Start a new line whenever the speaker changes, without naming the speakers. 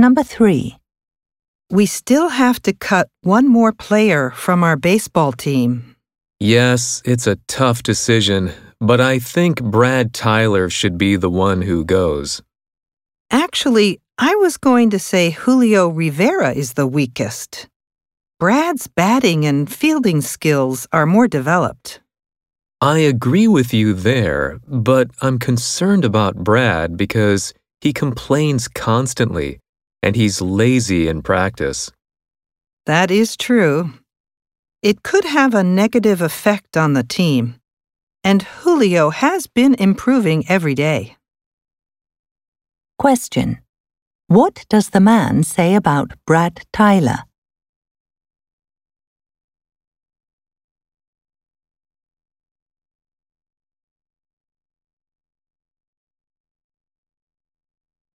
Number 3.
We still have to cut one more player from our baseball team.
Yes, it's a tough decision, but I think Brad Tyler should be the one who goes.
Actually, I was going to say Julio Rivera is the weakest. Brad's batting and fielding skills are more developed.
I agree with you there, but I'm concerned about Brad because he complains constantly and he's lazy in practice.
That is true. It could have a negative effect on the team, and Julio has been improving every day.
Question. What does the man say about Brad Tyler?